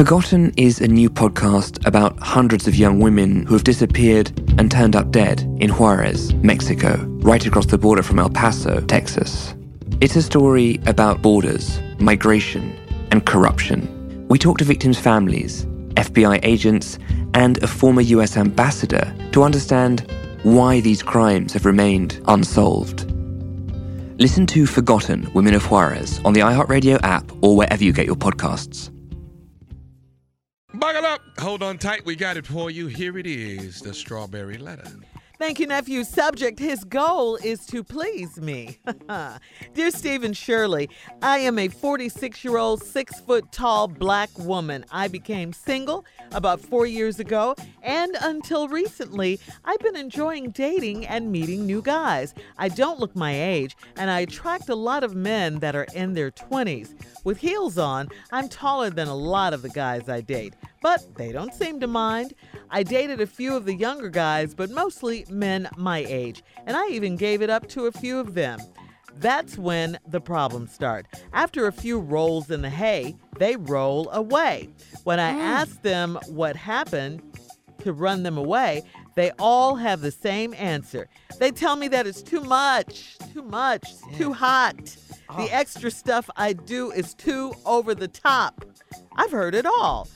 Forgotten is a new podcast about hundreds of young women who have disappeared and turned up dead in Juarez, Mexico, right across the border from El Paso, Texas. It's a story about borders, migration, and corruption. We talk to victims' families, FBI agents, and a former US ambassador to understand why these crimes have remained unsolved. Listen to Forgotten Women of Juarez on the iHeartRadio app or wherever you get your podcasts. Buckle up. Hold on tight. We got it for you. Here it is the strawberry letter. Thank you, nephew. Subject His goal is to please me. Dear Stephen Shirley, I am a 46 year old, six foot tall black woman. I became single about four years ago, and until recently, I've been enjoying dating and meeting new guys. I don't look my age, and I attract a lot of men that are in their 20s. With heels on, I'm taller than a lot of the guys I date, but they don't seem to mind. I dated a few of the younger guys, but mostly men my age, and I even gave it up to a few of them. That's when the problems start. After a few rolls in the hay, they roll away. When I mm. ask them what happened to run them away, they all have the same answer. They tell me that it's too much, too much, too hot. The ah. extra stuff I do is too over the top. I've heard it all.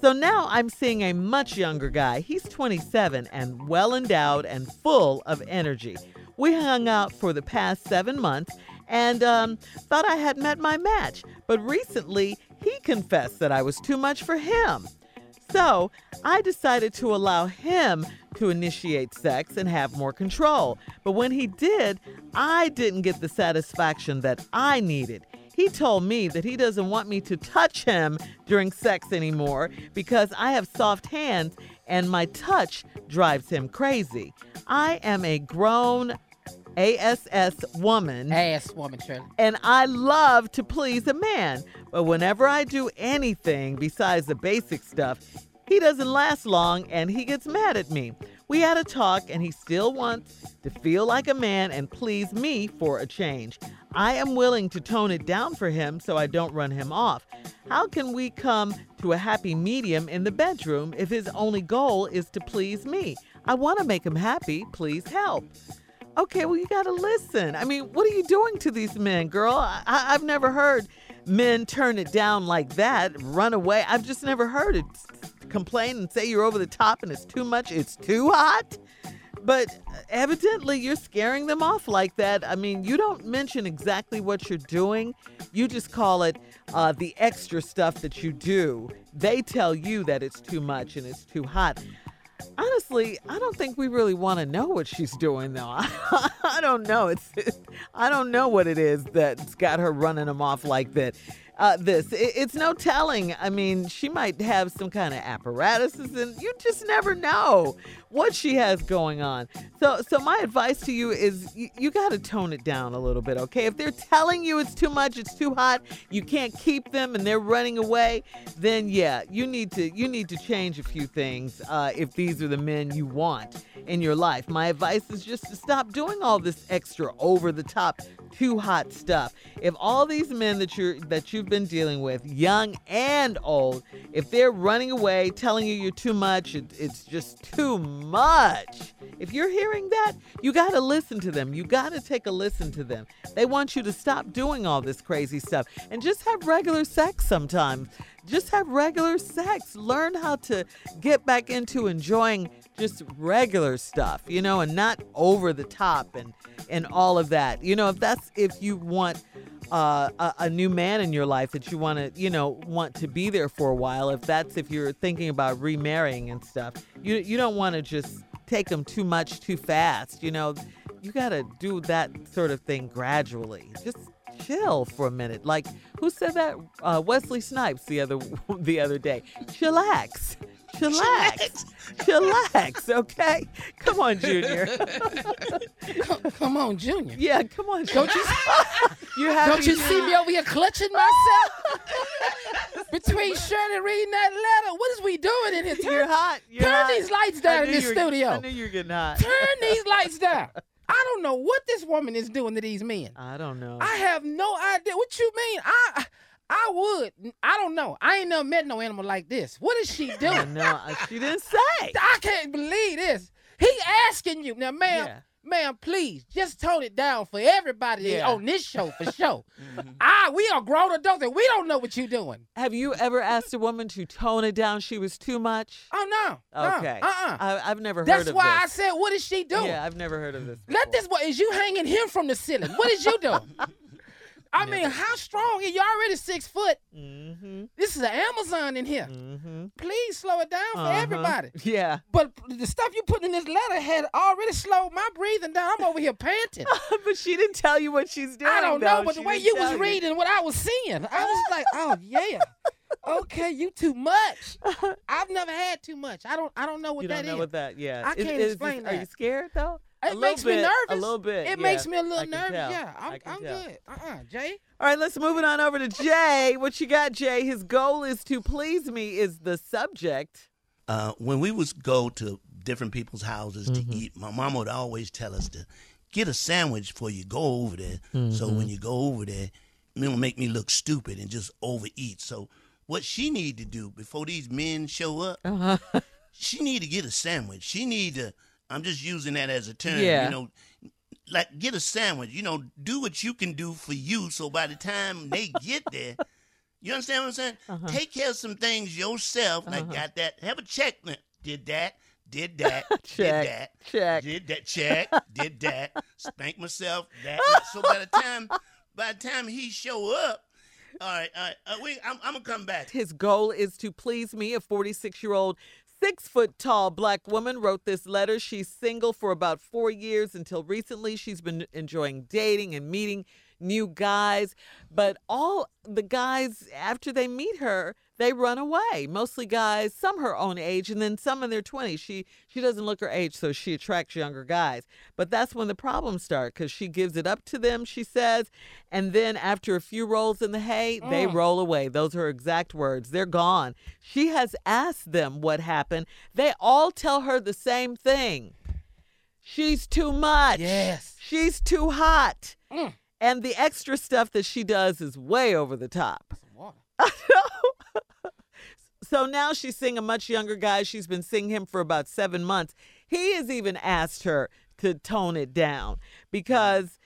So now I'm seeing a much younger guy. He's 27 and well endowed and full of energy. We hung out for the past seven months and um, thought I had met my match. But recently, he confessed that I was too much for him. So I decided to allow him to initiate sex and have more control. But when he did, I didn't get the satisfaction that I needed. He told me that he doesn't want me to touch him during sex anymore because I have soft hands and my touch drives him crazy. I am a grown ASS woman. Ass woman, Shirley. And I love to please a man. But whenever I do anything besides the basic stuff, he doesn't last long and he gets mad at me. We had a talk and he still wants to feel like a man and please me for a change. I am willing to tone it down for him so I don't run him off. How can we come to a happy medium in the bedroom if his only goal is to please me? I want to make him happy. Please help. Okay, well, you got to listen. I mean, what are you doing to these men, girl? I, I've never heard men turn it down like that, run away. I've just never heard it. Complain and say you're over the top and it's too much, it's too hot. But evidently, you're scaring them off like that. I mean, you don't mention exactly what you're doing, you just call it uh, the extra stuff that you do. They tell you that it's too much and it's too hot. Honestly, I don't think we really want to know what she's doing, though. I don't know. It's, I don't know what it is that's got her running them off like that. Uh, this, it, it's no telling. I mean, she might have some kind of apparatuses, and you just never know what she has going on. So, so my advice to you is you, you got to tone it down a little bit, okay? If they're telling you it's too much, it's too hot, you can't keep them, and they're running away, then yeah, you need to you need to change a few things uh, if these are the men you want in your life. My advice is just to stop doing all this extra over the top too hot stuff. If all these men that you're that you've been dealing with, young and old, if they're running away, telling you you're too much, it, it's just too much. If you're hearing that, you got to listen to them. You got to take a listen to them. They want you to stop doing all this crazy stuff and just have regular sex sometimes. Just have regular sex. Learn how to get back into enjoying just regular stuff, you know, and not over the top and and all of that. You know, if that's if you want uh, a, a new man in your life that you want to, you know, want to be there for a while. If that's if you're thinking about remarrying and stuff, you you don't want to just take them too much too fast. You know, you got to do that sort of thing gradually. Just chill for a minute. Like who said that? Uh, Wesley Snipes the other the other day. Chillax. Chillax. Chillax, okay? Come on, Junior. Come, come on, Junior. yeah, come on. Don't you You're don't you see me over here clutching myself? Between Shirley reading that letter, what is we doing in here? You're Turn, hot. You're turn hot. these lights down in this were- studio. I knew you were getting hot. turn these lights down. I don't know what this woman is doing to these men. I don't know. I have no idea. What you mean? I I would. I don't know. I ain't never met no animal like this. What is she doing? know. uh, She didn't say. I can't believe this. He asking you now, ma'am. Yeah. Ma'am, please just tone it down for everybody Yeah. on this show for sure. Ah, we are grown adults and we don't know what you're doing. Have you ever asked a woman to tone it down? She was too much. Oh no. no, Okay. Uh-uh. I, I've never heard That's why I said, what is she doing? Yeah, I've never heard of this. Let this boy is you hanging him from the ceiling. What is you doing? I mean, how strong? You already six foot. Mm-hmm. This is an Amazon in here. Mm-hmm. Please slow it down for Uh-huh. everybody. Yeah. But the stuff you put in this letter had already slowed my breathing down. I'm over here panting. but she didn't tell you what she's doing. I don't though. know, but the way you was tell reading what I was seeing, I was like, oh yeah. Okay, you too much. I've never had too much. I don't I don't know what that is. You that don't know is. what that. Yeah. I can't explain this- Are you scared though? A It little makes me bit, nervous. A little bit. It yeah. makes me a little can nervous. tell. Yeah, I I'm, can I'm good. Uh-uh, Jay. All right, let's move it on over to Jay. What you got, Jay? His goal is to please me. Is the subject. uh, when we was go to different people's houses Mm-hmm. to eat, my mom would always tell us to get a sandwich before you go over there. So Mm-hmm. when you go over there, it don't make me look stupid and just overeat. So what she need to do before these men show up, Uh-huh. she need to get a sandwich. She need to. I'm just using that as a term. Yeah. You know, like get a sandwich. You know, do what you can do for you. So by the time they get there. You understand what I'm saying? Uh-huh. Take care of some things yourself. Like got that. Have a check. Did that. Did that. Check. Did that. Check. Did that. Check. did that. Spank myself. That. So by the time, by the time he show up, all right, all right. Uh, we, I'm, I'm gonna come back. His goal is to please me. A 46 year old, six foot tall black woman wrote this letter. She's single for about four years. Until recently, she's been enjoying dating and meeting new guys. But all the guys, after they meet her, they run away. Mostly guys, some her own age, and then some in their 20s. She she doesn't look her age, so she attracts younger guys. But that's when the problems start because she gives it up to them, she says, and then after a few rolls in the hay, they roll away. Those are her exact words. They're gone. She has asked them what happened. They all tell her the same thing. She's too much. Yes. She's too hot. Mm. And the extra stuff that she does is way over the top. Water. So now she's seeing a much younger guy. She's been seeing him for about seven months. He has even asked her to tone it down because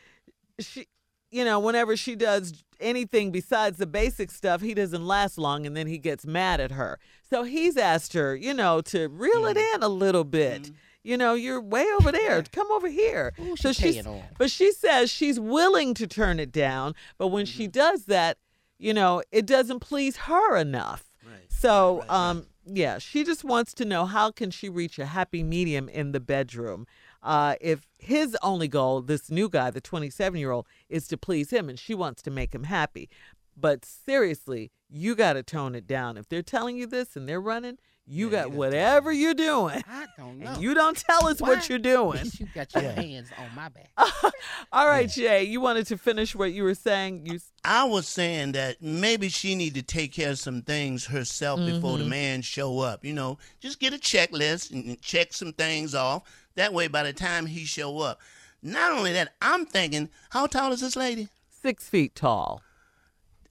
she, you know, whenever she does anything besides the basic stuff, he doesn't last long and then he gets mad at her. So he's asked her, you know, to reel it in a little bit. You know, you're way over there. Come over here. Ooh, so she she's, but she says she's willing to turn it down, but when she does that, you know, it doesn't please her enough. So, um, yeah, she just wants to know how can she reach a happy medium in the bedroom. Uh, if his only goal, this new guy, the 27 year old, is to please him, and she wants to make him happy. But seriously, you got to tone it down. If they're telling you this and they're running, you got whatever you're doing. I don't know. And you don't tell us Why? what you're doing. You got your hands on my back. All right, Jay, you wanted to finish what you were saying. You I was saying that maybe she need to take care of some things herself before Mm-hmm. the man show up. You know, just get a checklist and and check some things off. That way, by the time he show up, not only that, I'm thinking, how tall is this lady? six feet tall.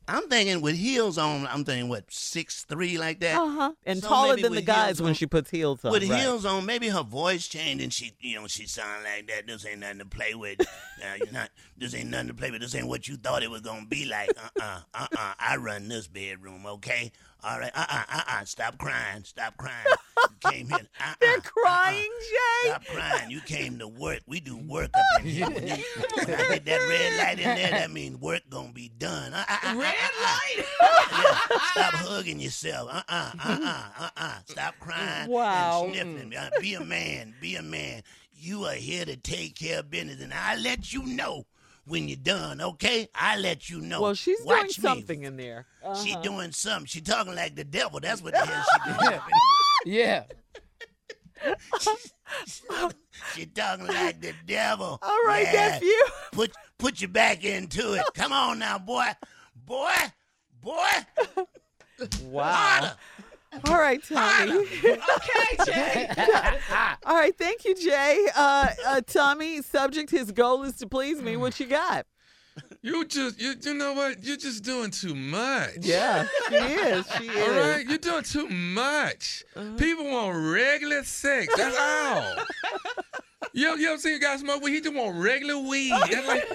I'm thinking with heels on. I'm thinking what six three like that. Uh huh. And So taller than the guys heels when she puts heels on. With right. heels on, maybe her voice changed and she, you know, she sound like that. This ain't nothing to play with. uh, you're not. This ain't nothing to play with. This ain't what you thought it was gonna be like. Uh uh uh uh. I run this bedroom, okay? All right. Uh uh uh uh. Stop crying. Stop crying. Came here. Uh-uh, They're uh-uh. crying, Jay. Stop crying. You came to work. We do work up in here. When, you, when I get that red light in there, that means work gonna be done. Uh, uh, uh, red light. yeah. Stop hugging yourself. Uh uh uh uh uh uh. Stop crying. Wow. And sniffling. Uh, be a man. Be a man. You are here to take care of business, and I let you know when you're done. Okay? I let you know. Well, she's Watch doing me. something in there. She Uh-huh. doing something. She talking like the devil. That's what the hell she doing. Yeah. she talking like the devil. All right, Yeah. nephew. Put put your back into it. Come on now, boy. Boy. Boy. Wow. Harder. All right, Tommy. Okay, Jay. All right, thank you, Jay. Uh, uh, Tommy, subject, his goal is to please me. What you got? You just, you, you know what? You're just doing too much. Yeah, she is. She is. All right, you're doing too much. Uh-huh. People want regular sex. That's all. you, you ever see a guy smoke weed? He just want regular weed. That's like,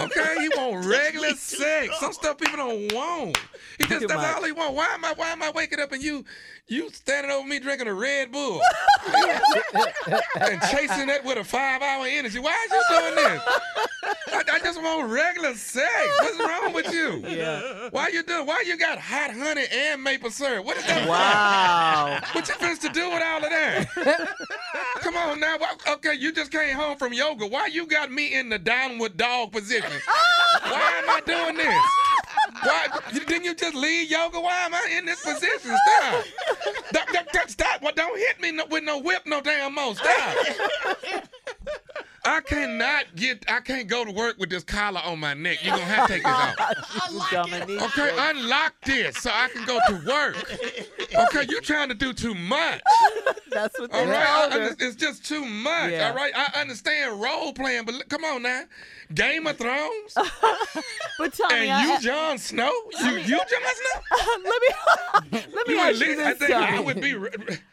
okay, he want regular sex. Some stuff people don't want. He just that's all he want. Why am I? Why am I waking up and you, you standing over me drinking a Red Bull and chasing that with a five-hour energy? Why is you doing this? I, I just want regular sex. What's wrong with you? Yeah. Why you doing? Why you got hot honey and maple syrup? What is that? Wow. What you supposed to do with all of that? Come on now. Okay, you just came home from yoga. Why you got me in the downward dog position? Why am I doing this? Why didn't you just leave yoga? Why am I in this position? Stop. Stop. Stop. stop, stop. Well, don't hit me no, with no whip no damn more. Stop. I cannot get. I can't go to work with this collar on my neck. You're gonna have to take this off. Dominique. Okay, unlock this so I can go to work. Okay, you're trying to do too much. That's what they All right, I told her. it's just too much. Yeah. All right, I understand role playing, but come on now, Game of Thrones, But Tommy, and I, you, Jon Snow, you, you, Jon Snow. let me let me You ask at you least, I this, think I would be.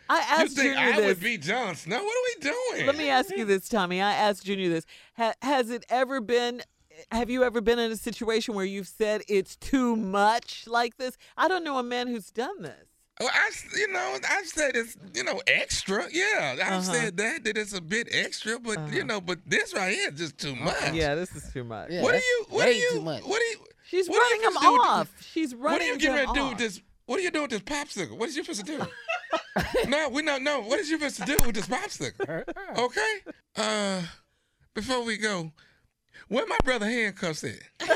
I You asked think Junior I this. would be Jon Snow? What are we doing? Let me ask you this, Tommy. I asked Junior this. Ha- has it ever been? Have you ever been in a situation where you've said it's too much like this? I don't know a man who's done this. Well, I, you know, I've said it's, you know, extra. Yeah, I've Uh-huh. said that that it's a bit extra, but you know, but this right here is just too much. Yeah, this is too much. Yeah, What are you? What are you? What are you? She's what are running you him supposed to do with off. She's running What are you getting ready to do with this? What are you doing with this popsicle? What is you supposed to do? no, we don't know. What is you supposed to do with this popsicle? Okay. Uh, before we go, where my brother handcuffs at?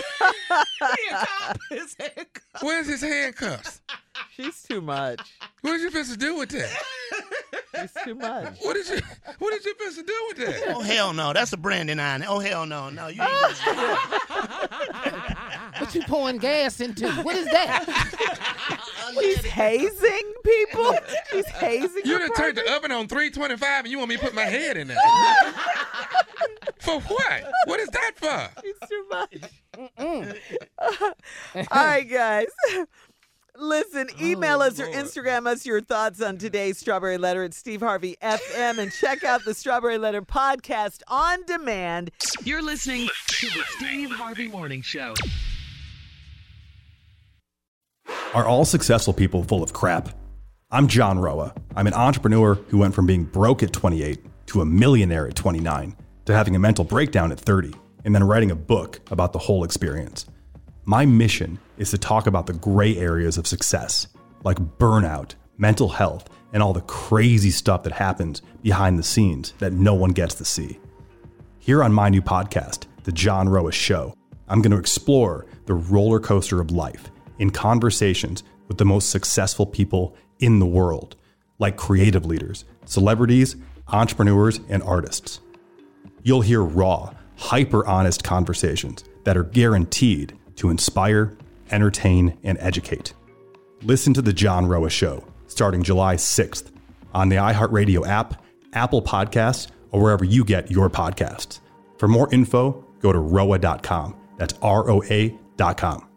Where's his handcuffs? She's too much. What What is you supposed to do with that? She's too much. What is you? What is you supposed to do with that? Oh hell no, that's a Brandon on. Oh hell no, no, you ain't supposed to do that. What you pouring gas into? What is that? She's hazing people. She's hazing. You her done turned the oven on 325 and you want me to put my head in there. for what? What is that for? She's too much. All right, guys. Listen, oh, email us or Instagram us your thoughts on today's Strawberry Letter at Steve Harvey FM and check out the Strawberry Letter podcast on demand. You're listening to the Steve Harvey Morning Show. Are all successful people full of crap? I'm John Roa. I'm an entrepreneur who went from being broke at 28 to a millionaire at 29 to having a mental breakdown at 30 and then writing a book about the whole experience. My mission is to talk about the gray areas of success, like burnout, mental health, and all the crazy stuff that happens behind the scenes that no one gets to see. Here on my new podcast, The John Roa Show, I'm going to explore the roller coaster of life in conversations with the most successful people in the world, like creative leaders, celebrities, entrepreneurs, and artists. You'll hear raw, hyper honest conversations that are guaranteed to inspire, entertain, and educate. Listen to The John Roa Show starting July 6th on the iHeartRadio app, Apple Podcasts, or wherever you get your podcasts. For more info, go to roa.com. That's R O A.com.